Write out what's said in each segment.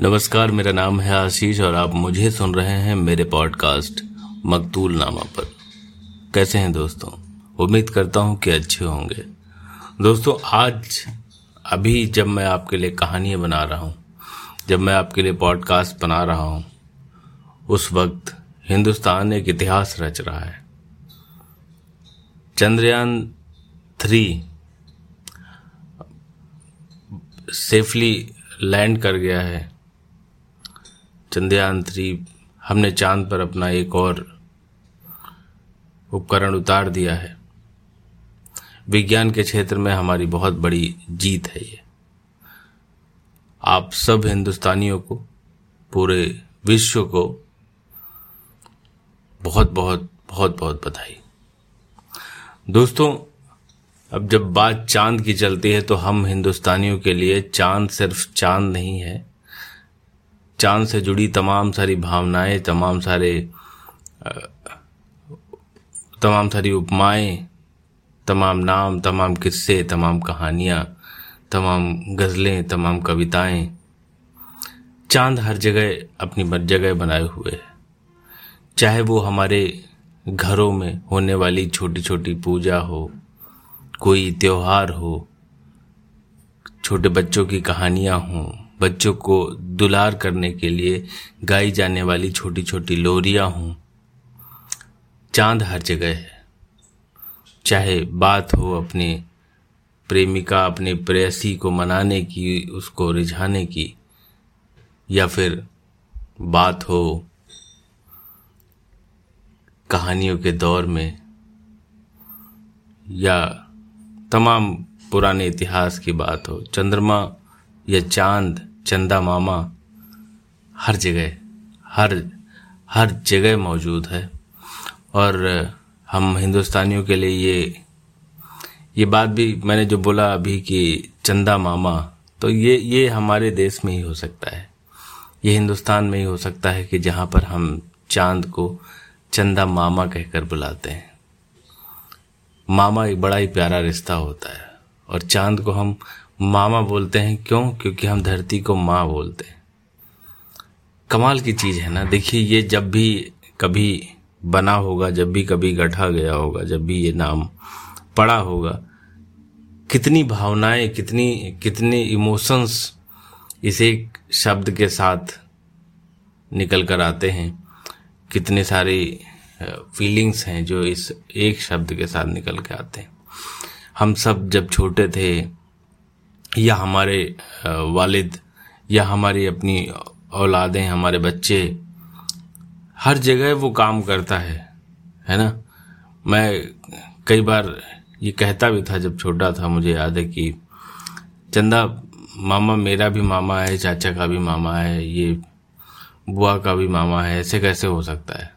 नमस्कार, मेरा नाम है आशीष और आप मुझे सुन रहे हैं मेरे पॉडकास्ट मकतूल नामा पर। कैसे हैं दोस्तों? उम्मीद करता हूँ कि अच्छे होंगे। दोस्तों, आज, अभी जब मैं आपके लिए कहानियाँ बना रहा हूँ, जब मैं आपके लिए पॉडकास्ट बना रहा हूँ, उस वक्त हिंदुस्तान एक इतिहास रच रहा है। चंद्रयान थ्री सेफली लैंड कर गया है। चंद्रयान थ्री हमने चाँद पर अपना एक और उपकरण उतार दिया है। विज्ञान के क्षेत्र में हमारी बहुत बड़ी जीत है ये। आप सब हिंदुस्तानियों को, पूरे विश्व को बहुत बहुत बहुत बहुत बधाई। दोस्तों, अब जब बात चाँद की चलती है तो हम हिंदुस्तानियों के लिए चाँद सिर्फ़ चाँद नहीं है चाँद से जुड़ी तमाम सारी भावनाएँ, तमाम सारे तमाम सारी उपमाएँ, तमाम नाम, तमाम किस्से, तमाम कहानियाँ, तमाम गज़लें, तमाम कविताएँ, चाँद हर जगह अपनी जगह बनाए हुए है। चाहे वो हमारे घरों में होने वाली छोटी छोटी पूजा हो, कोई त्योहार हो, छोटे बच्चों की कहानियाँ हों बच्चों को दुलार करने के लिए गाई जाने वाली छोटी छोटी लोरियाँ हों। चाँद हर जगह है। चाहे बात हो अपने प्रेमिका, अपने प्रेयसी को मनाने की, उसको रिझाने की, या फिर बात हो कहानियों के दौर में, या तमाम पुराने इतिहास की बात हो, चंद्रमा या चाँद चंदा मामा हर जगह, हर हर जगह मौजूद है। और हम हिंदुस्तानियों के लिए ये ये बात भी मैंने जो बोला अभी कि चंदा मामा तो ये ये हमारे देश में ही हो सकता है। ये हिंदुस्तान में ही हो सकता है कि जहाँ पर हम चाँद को चंदा मामा कहकर बुलाते हैं। मामा एक बड़ा ही प्यारा रिश्ता होता है और चाँद को हम मामा बोलते हैं, क्यों? क्योंकि हम धरती को माँ बोलते हैं. कमाल की चीज़ है ना। देखिए, ये जब भी कभी बना होगा, जब भी कभी गढ़ा गया होगा, जब भी ये नाम पड़ा होगा, कितनी भावनाएँ, कितनी, कितने इमोशंस इस एक शब्द के साथ निकल कर आते हैं। कितने सारे फीलिंग्स हैं जो इस एक शब्द के साथ निकल के आते हैं। हम सब जब छोटे थे या हमारे वालिद, या हमारी अपनी औलादें, हमारे बच्चे, हर जगह वो काम करता है है ना? मैं कई बार ये कहता भी था जब छोटा था, मुझे याद है कि चंदा, मामा मेरा भी मामा है, चाचा का भी मामा है, ये बुआ का भी मामा है, ऐसे कैसे हो सकता है?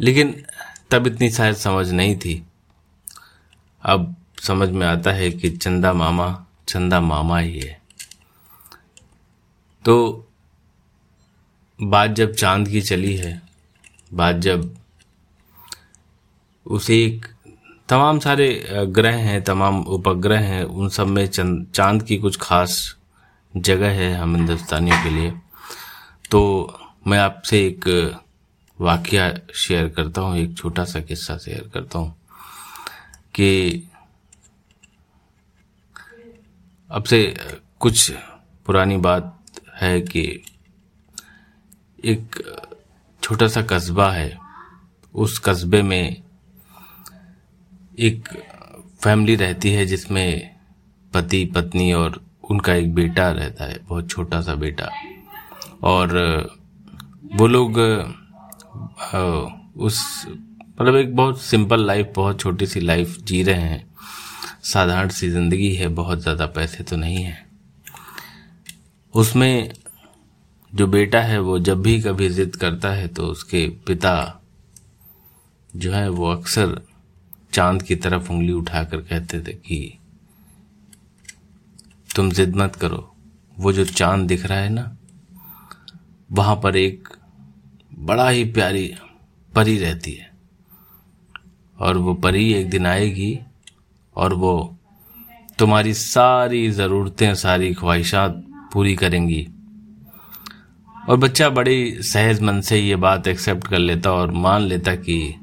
लेकिन तब इतनी शायद समझ नहीं थी। अब समझ में आता है कि चंदा मामा चंदा मामा ही है। तो बात जब चाँद की चली है, बात जब उसे एक तमाम सारे ग्रह हैं, तमाम उपग्रह हैं, उन सब में चंद, चाँद की कुछ खास जगह है हम हिंदुस्तानियों के लिए। तो मैं आपसे एक वाक्य शेयर करता हूँ, एक छोटा सा किस्सा शेयर करता हूँ कि अब से कुछ पुरानी बात है कि एक छोटा सा कस्बा है। उस कस्बे में एक फैमिली रहती है जिसमें पति, पत्नी और उनका एक बेटा रहता है, बहुत छोटा सा बेटा। और वो लोग उस मतलब एक बहुत सिंपल लाइफ बहुत छोटी सी लाइफ जी रहे हैं। साधारण सी ज़िंदगी है, बहुत ज़्यादा पैसे तो नहीं है। उसमें जो बेटा है, वो जब भी कभी ज़िद करता है तो उसके पिता जो है, वो अक्सर चाँद की तरफ़ उंगली उठाकर कहते थे कि तुम जिद मत करो। वो जो चाँद दिख रहा है ना, वहाँ पर एक बड़ा ही प्यारी परी रहती है। और वो परी एक दिन आएगी और वो तुम्हारी सारी ज़रूरतें, सारी ख्वाहिशात पूरी करेंगी। और बच्चा बड़ी सहज मन से ये बात एक्सेप्ट कर लेता और मान लेता कि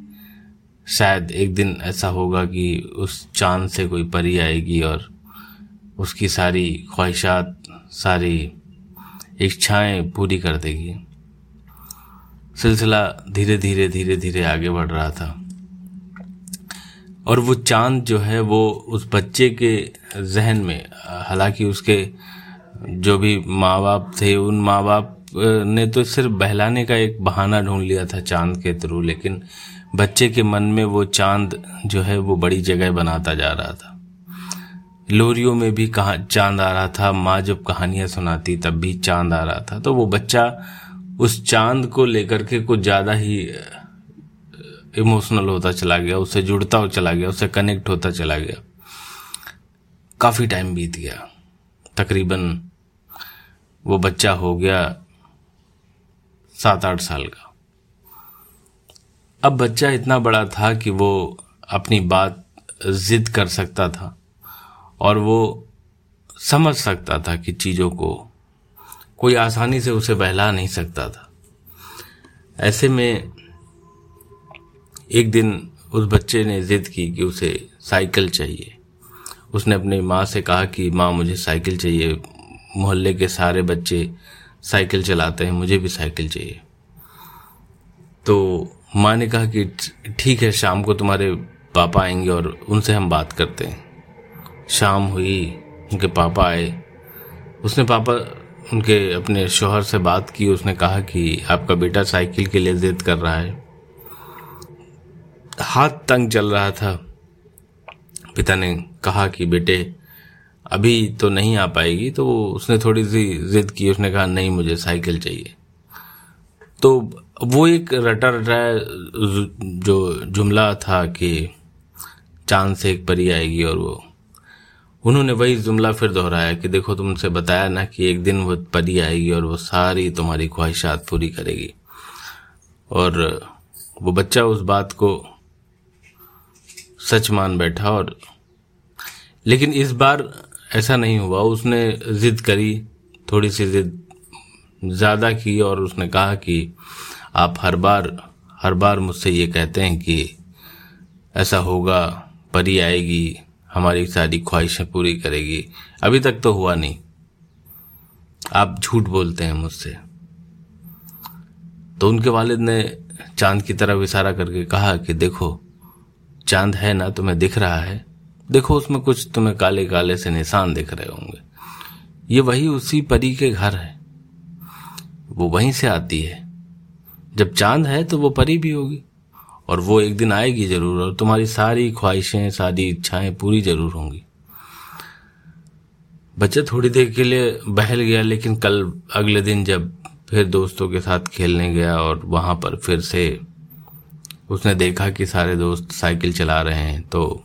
शायद एक दिन ऐसा होगा कि उस चाँद से कोई परी आएगी और उसकी सारी ख्वाहिशात, सारी इच्छाएँ पूरी कर देगी। सिलसिला धीरे धीरे धीरे धीरे आगे बढ़ रहा था। और वो चाँद जो है वो उस बच्चे के जहन में, हालाँकि उसके जो भी माँ बाप थे, उन माँ बाप ने तो सिर्फ़ बहलाने का एक बहाना ढूंढ लिया था चाँद के थ्रू, लेकिन बच्चे के मन में वो चाँद जो है वो बड़ी जगह बनाता जा रहा था। लोरियों में भी कहा, चाँद आ रहा था, माँ जब कहानियाँ सुनाती तब भी चाँद आ रहा था। तो वो बच्चा उस चाँद को लेकर के कुछ ज़्यादा ही इमोशनल होता चला गया, उससे जुड़ता हो चला गया, उससे कनेक्ट होता चला गया। काफ़ी टाइम बीत गया। तकरीबन वो बच्चा हो गया सात आठ साल का। अब बच्चा इतना बड़ा था कि वो अपनी बात जिद कर सकता था और वो समझ सकता था कि चीज़ों को कोई आसानी से उसे बहला नहीं सकता था। ऐसे में एक दिन उस बच्चे ने जिद की कि उसे साइकिल चाहिए। उसने अपनी माँ से कहा कि, माँ, मुझे साइकिल चाहिए। मोहल्ले के सारे बच्चे साइकिल चलाते हैं, मुझे भी साइकिल चाहिए। तो माँ ने कहा कि, ठीक है, शाम को तुम्हारे पापा आएँगे और उनसे हम बात करते हैं। शाम हुई, उनके पापा आए। उसने पापा, उनके अपने शोहर से बात की। उसने कहा कि, आपका बेटा साइकिल के लिए जिद कर रहा है। हाथ तंग चल रहा था। पिता ने कहा कि, बेटे, अभी तो नहीं आ पाएगी। तो उसने थोड़ी सी जिद की। उसने कहा, नहीं, मुझे साइकिल चाहिए। तो वो एक रटा रटा जो, जुमला था कि चाँद से एक परी आएगी और वो, उन्होंने वही जुमला फिर दोहराया कि, देखो, तुमसे बताया ना कि एक दिन वो परी आएगी और वो सारी तुम्हारी ख्वाहिशात पूरी करेगी। और वो बच्चा उस बात को सच मान बैठा और लेकिन इस बार ऐसा नहीं हुआ। उसने जिद करी, थोड़ी सी जिद ज़्यादा की और उसने कहा कि आप हर बार हर बार मुझसे ये कहते हैं कि ऐसा होगा, परी आएगी, हमारी सारी ख्वाहिशें पूरी करेगी। अभी तक तो हुआ नहीं। आप झूठ बोलते हैं मुझसे। तो उनके वालिद ने चाँद की तरफ़ इशारा करके कहा कि देखो चाँद है ना तुम्हें दिख रहा है, देखो उसमें कुछ तुम्हें काले काले से निशान दिख रहे होंगे। ये वही उसी परी के घर है। वो वहीं से आती है। जब चाँद है तो वो परी भी होगी, और वो एक दिन आएगी ज़रूर, और तुम्हारी सारी ख्वाहिशें, सारी इच्छाएँ पूरी ज़रूर होंगी। बच्चा थोड़ी देर के लिए बहल गया, लेकिन कल अगले दिन जब फिर दोस्तों के साथ खेलने गया, और वहाँ पर फिर से उसने देखा कि सारे दोस्त साइकिल चला रहे हैं तो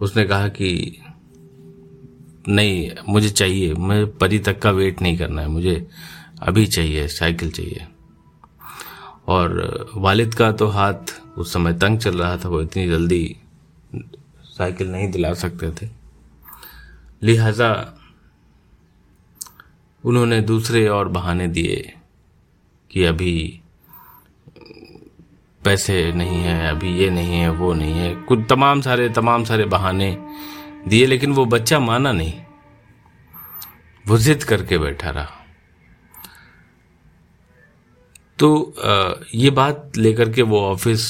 उसने कहा कि, नहीं, मुझे चाहिए मुझे परी तक का वेट नहीं करना है, मुझे अभी चाहिए, साइकिल चाहिए। और वालिद का तो हाथ उस समय तंग चल रहा था, वो इतनी जल्दी साइकिल नहीं दिला सकते थे। लिहाजा उन्होंने दूसरे और बहाने दिए कि अभी पैसे नहीं है, अभी ये नहीं है, वो नहीं है। कुछ तमाम सारे तमाम सारे बहाने दिए, लेकिन वो बच्चा माना नहीं। वो जिद करके बैठा रहा। तो ये बात लेकर के वो ऑफ़िस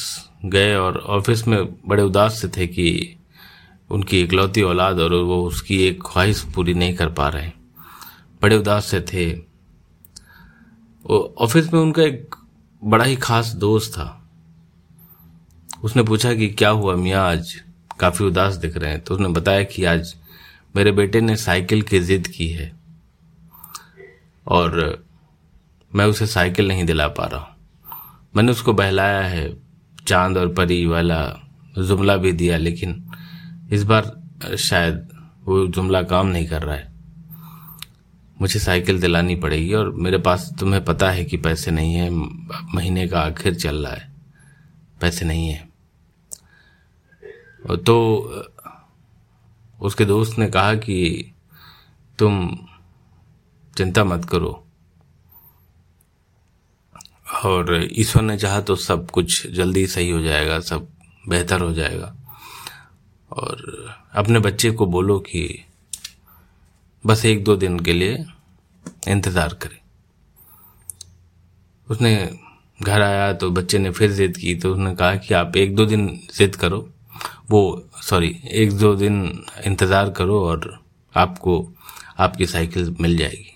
गए और ऑफ़िस में बड़े उदास से थे कि उनकी इकलौती औलाद और वो उसकी एक ख्वाहिश पूरी नहीं कर पा रहे। बड़े उदास से थे। ऑफ़िस में उनका एक बड़ा ही खास दोस्त था। उसने पूछा कि क्या हुआ मियाँ, आज काफ़ी उदास दिख रहे हैं। तो उसने बताया कि आज मेरे बेटे ने साइकिल की जिद की है और मैं उसे साइकिल नहीं दिला पा रहा हूँ। मैंने उसको बहलाया है, चाँद और परी वाला जुमला भी दिया, लेकिन इस बार शायद वो जुमला काम नहीं कर रहा है। मुझे साइकिल दिलानी पड़ेगी और मेरे पास तुम्हें पता है कि पैसे नहीं है, महीने का आखिर चल रहा है। पैसे नहीं है। तो उसके दोस्त ने कहा कि तुम चिंता मत करो। और ईश्वर ने चाहा तो सब कुछ जल्दी सही हो जाएगा, सब बेहतर हो जाएगा। और अपने बच्चे को बोलो कि बस एक दो दिन के लिए इंतज़ार करें। उसने घर आया तो बच्चे ने फिर जिद की तो उसने कहा कि आप एक दो दिन जिद करो वो सॉरी एक दो दिन इंतज़ार करो और आपको आपकी साइकिल मिल जाएगी।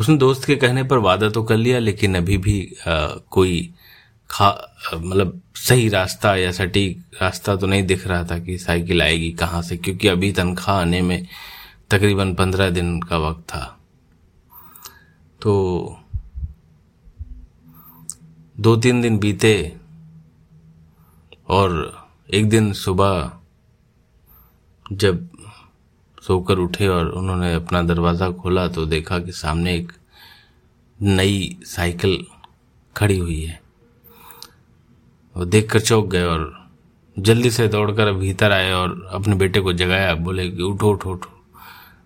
उसने दोस्त के कहने पर वादा तो कर लिया लेकिन अभी भी आ, कोई खा मतलब सही रास्ता या सटीक रास्ता तो नहीं दिख रहा था कि साइकिल आएगी कहाँ से क्योंकि अभी तनख्वाह आने में तकरीबन पंद्रह दिन का वक्त था। तो दो तीन दिन बीते और एक दिन सुबह जब सोकर उठे और उन्होंने अपना दरवाज़ा खोला तो देखा कि सामने एक नई साइकिल खड़ी हुई है। वो देख कर चौंक गए और जल्दी से दौड़कर भीतर आए और अपने बेटे को जगाया, बोले कि उठो उठो उठो।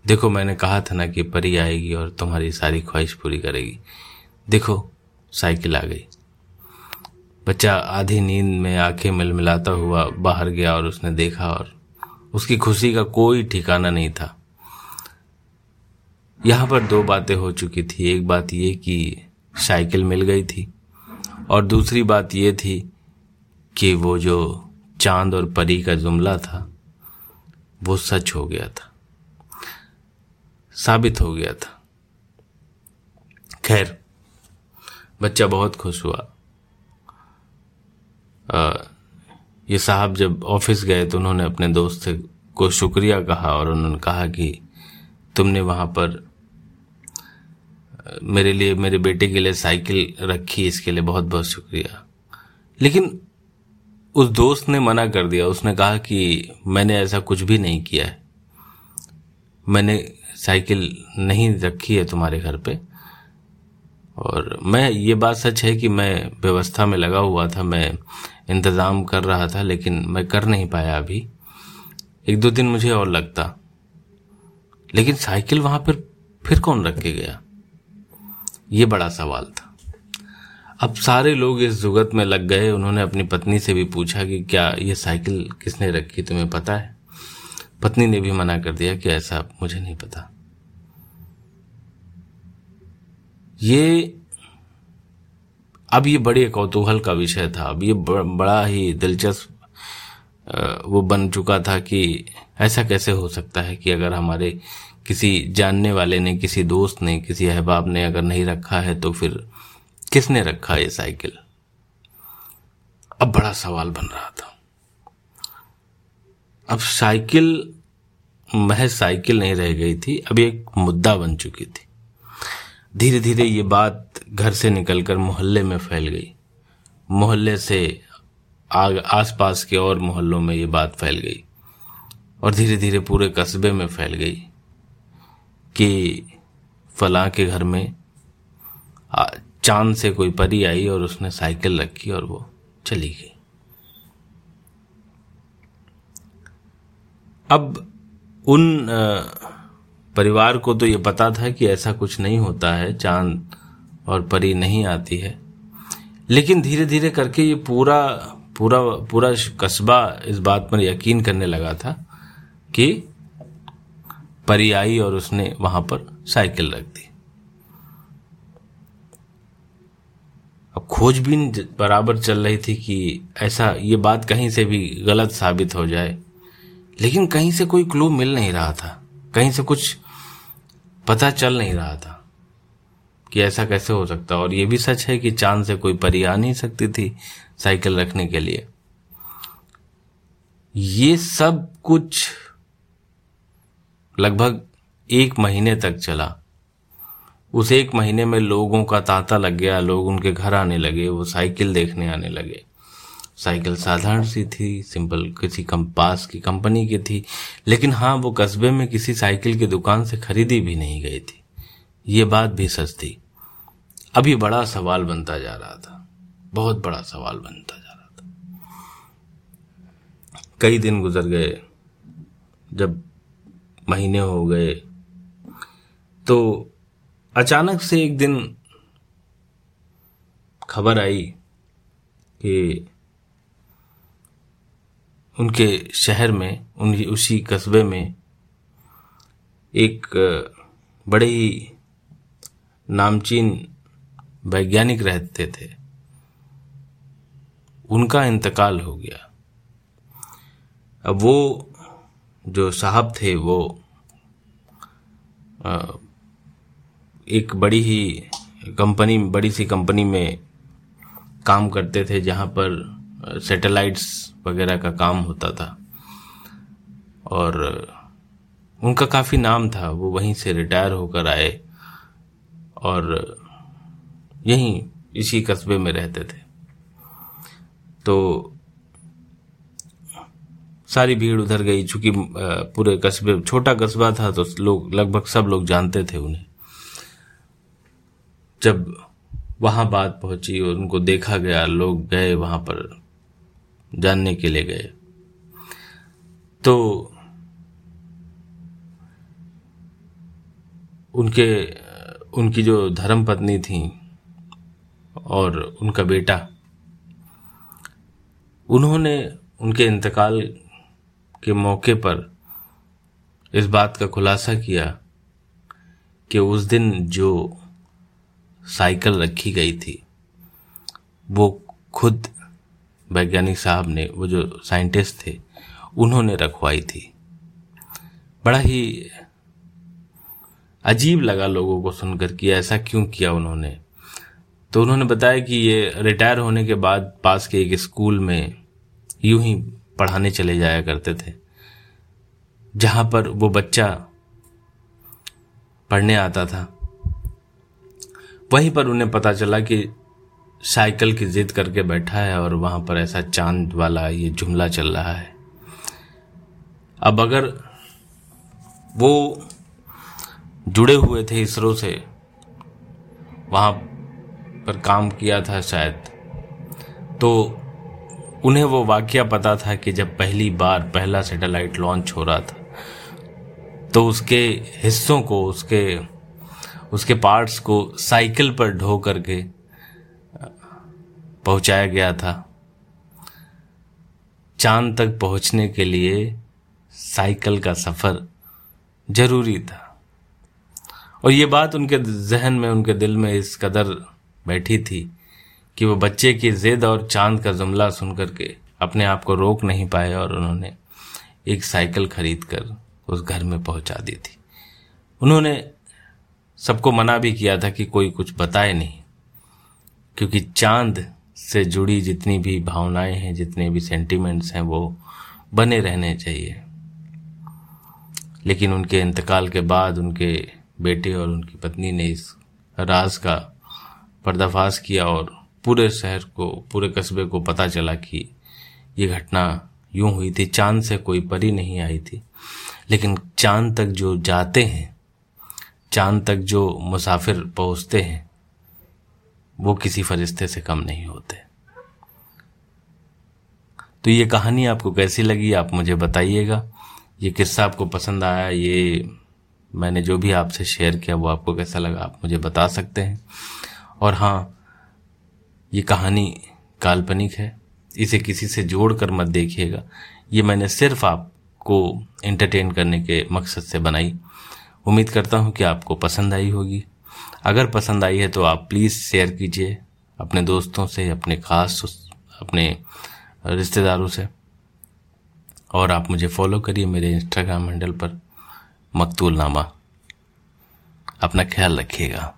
देखो, मैंने कहा था ना कि परी आएगी और तुम्हारी सारी ख्वाहिश पूरी करेगी। देखो, साइकिल आ गई। बच्चा आधी नींद में आँखें मिलमिलाता हुआ बाहर गया और उसने देखा और उसकी खुशी का कोई ठिकाना नहीं था। यहाँ पर दो बातें हो चुकी थी। एक बात यह कि साइकिल मिल गई थी और दूसरी बात यह थी कि वो जो चाँद और परी का जुमला था, वो सच हो गया था, साबित हो गया था। खैर, बच्चा बहुत खुश हुआ। ये साहब जब ऑफ़िस गए तो उन्होंने अपने दोस्त को शुक्रिया कहा और उन्होंने कहा कि तुमने वहाँ पर मेरे लिए, मेरे बेटे के लिए साइकिल रखी, इसके लिए बहुत बहुत शुक्रिया। लेकिन उस दोस्त ने मना कर दिया। उसने कहा कि मैंने ऐसा कुछ भी नहीं किया है। मैंने साइकिल नहीं रखी है तुम्हारे घर पे। और मैं, ये बात सच है कि मैं व्यवस्था में लगा हुआ था, मैं इंतज़ाम कर रहा था, लेकिन मैं कर नहीं पाया अभी। एक दो दिन मुझे और लगता। लेकिन साइकिल वहाँ पर फिर कौन रख के गया? ये बड़ा सवाल था। अब सारे लोग इस जुगत में लग गए। उन्होंने अपनी पत्नी से भी पूछा कि क्या ये साइकिल किसने रखी, तुम्हें पता है? पत्नी ने भी मना कर दिया कि ऐसा मुझे नहीं पता। ये, अब ये बड़े कौतूहल का विषय था। अब ये बड़ा ही दिलचस्प वो बन चुका था कि ऐसा कैसे हो सकता है कि अगर हमारे किसी जानने वाले ने, किसी दोस्त ने, किसी अहबाब ने अगर नहीं रखा है तो फिर किसने रखा ये साइकिल? अब बड़ा सवाल बन रहा था। अब साइकिल, महज साइकिल नहीं रह गई थी, अब एक मुद्दा बन चुकी थी। धीरे धीरे ये बात घर से निकलकर मोहल्ले में फैल गई। मोहल्ले से आग, आसपास के और मोहल्लों में ये बात फैल गई और धीरे धीरे पूरे कस्बे में फैल गई कि फलां के घर में चाँद से कोई परी आई और उसने साइकिल रखी और वो चली गई। अब उन परिवार को तो ये पता था कि ऐसा कुछ नहीं होता है, चाँद और परी नहीं आती है। लेकिन धीरे धीरे करके ये पूरा पूरा पूरा कस्बा इस बात पर यकीन करने लगा था कि परी आई और उसने वहाँ पर साइकिल रख दी। अब खोजबीन बराबर चल रही थी कि ऐसा, ये बात कहीं से भी गलत साबित हो जाए। लेकिन कहीं से कोई क्लू मिल नहीं रहा था। कहीं से कुछ पता चल नहीं रहा था कि ऐसा कैसे हो सकता। और ये भी सच है कि चाँद से कोई परी आ नहीं सकती थी साइकिल रखने के लिए। ये सब कुछ लगभग एक महीने तक चला। उस एक महीने में लोगों का तांता लग गया, लोग उनके घर आने लगे, वो साइकिल देखने आने लगे। साइकिल साधारण सी थी, सिंपल किसी कंपास की कंपनी की थी, लेकिन हाँ वो कस्बे में किसी साइकिल की दुकान से खरीदी भी नहीं गई थी। ये बात भी सच थी। अभी बड़ा सवाल बनता जा रहा था। बहुत बड़ा सवाल बनता जा रहा था। कई दिन गुजर गए। जब महीने हो गए तो अचानक से एक दिन खबर आई कि उनके शहर में उन उसी कस्बे में एक बड़े ही नामचीन वैज्ञानिक रहते थे। उनका इंतकाल हो गया। अब वो जो साहब थे, वो एक बड़ी ही कंपनी, बड़ी सी कंपनी में काम करते थे, जहाँ पर सैटेलाइट्स वगैरह का काम होता था। और उनका काफ़ी नाम था, वो वहीं से रिटायर होकर आए और यहीं इसी कस्बे में रहते थे। तो सारी भीड़ उधर गई, चूँकि पूरे कस्बे, छोटा कस्बा था तो लोग, लगभग सब लोग जानते थे उन्हें। जब वहाँ बात पहुँची और उनको देखा गया, लोग गए वहाँ पर। जानने के लिए गए। तो उनके, उनकी जो धर्म पत्नी थी और उनका बेटा, उन्होंने उनके इंतकाल के मौके पर इस बात का खुलासा किया कि उस दिन जो साइकिल रखी गई थी, वो खुद वैज्ञानिक साहब ने, वो जो साइंटिस्ट थे, उन्होंने रखवाई थी। बड़ा ही अजीब लगा लोगों को सुनकर कि ऐसा क्यों किया उन्होंने। तो उन्होंने बताया कि ये रिटायर होने के बाद पास के एक स्कूल में यूँ ही पढ़ाने चले जाया करते थे, जहाँ पर वो बच्चा पढ़ने आता था। वहीं पर उन्हें पता चला कि साइकिल की जिद करके बैठा है और वहाँ पर ऐसा चाँद वाला ये जुमला चल रहा है। अब अगर वो जुड़े हुए थे इसरो से, वहाँ पर काम किया था शायद तो उन्हें वो वाक्य पता था कि जब पहली बार पहला सैटेलाइट लॉन्च हो रहा था तो उसके हिस्सों को, उसके उसके पार्ट्स को साइकिल पर ढो करके पहुँचाया गया था। चाँद तक पहुँचने के लिए साइकिल का सफ़र ज़रूरी था। और ये बात उनके जहन में, उनके दिल में इस कदर बैठी थी कि वो बच्चे की जिद और चाँद का जुमला सुन करके अपने आप को रोक नहीं पाए और उन्होंने एक साइकिल खरीद कर उस घर में पहुँचा दी थी। उन्होंने सबको मना भी किया था कि कोई कुछ बताए नहीं, क्योंकि चाँद से जुड़ी जितनी भी भावनाएँ हैं, जितने भी सेंटिमेंट्स हैं, वो बने रहने चाहिए। लेकिन उनके इंतकाल के बाद उनके बेटे और उनकी पत्नी ने इस राज का पर्दाफाश किया और पूरे शहर को, पूरे कस्बे को पता चला कि ये घटना यूँ हुई थी। चाँद से कोई परी नहीं आई थी। लेकिन चाँद तक जो जाते हैं, चाँद तक जो मुसाफिर पहुँचते हैं वो किसी फरिश्ते से कम नहीं होते। तो ये कहानी आपको कैसी लगी, आप मुझे बताइएगा। ये किस्सा आपको पसंद आया, ये मैंने जो भी आपसे शेयर किया, वो आपको कैसा लगा, आप मुझे बता सकते हैं। और हाँ ये कहानी काल्पनिक है, इसे किसी से जोड़ कर मत देखिएगा। ये मैंने सिर्फ़ आपको एंटरटेन करने के मकसद से बनाई। उम्मीद करता हूँ कि आपको पसंद आई होगी। अगर पसंद आई है तो आप प्लीज़ शेयर कीजिए अपने दोस्तों से, अपने खास अपने रिश्तेदारों से। और आप मुझे फॉलो करिए मेरे इंस्टाग्राम हैंडल पर मकतूल नामा अपना ख्याल रखिएगा।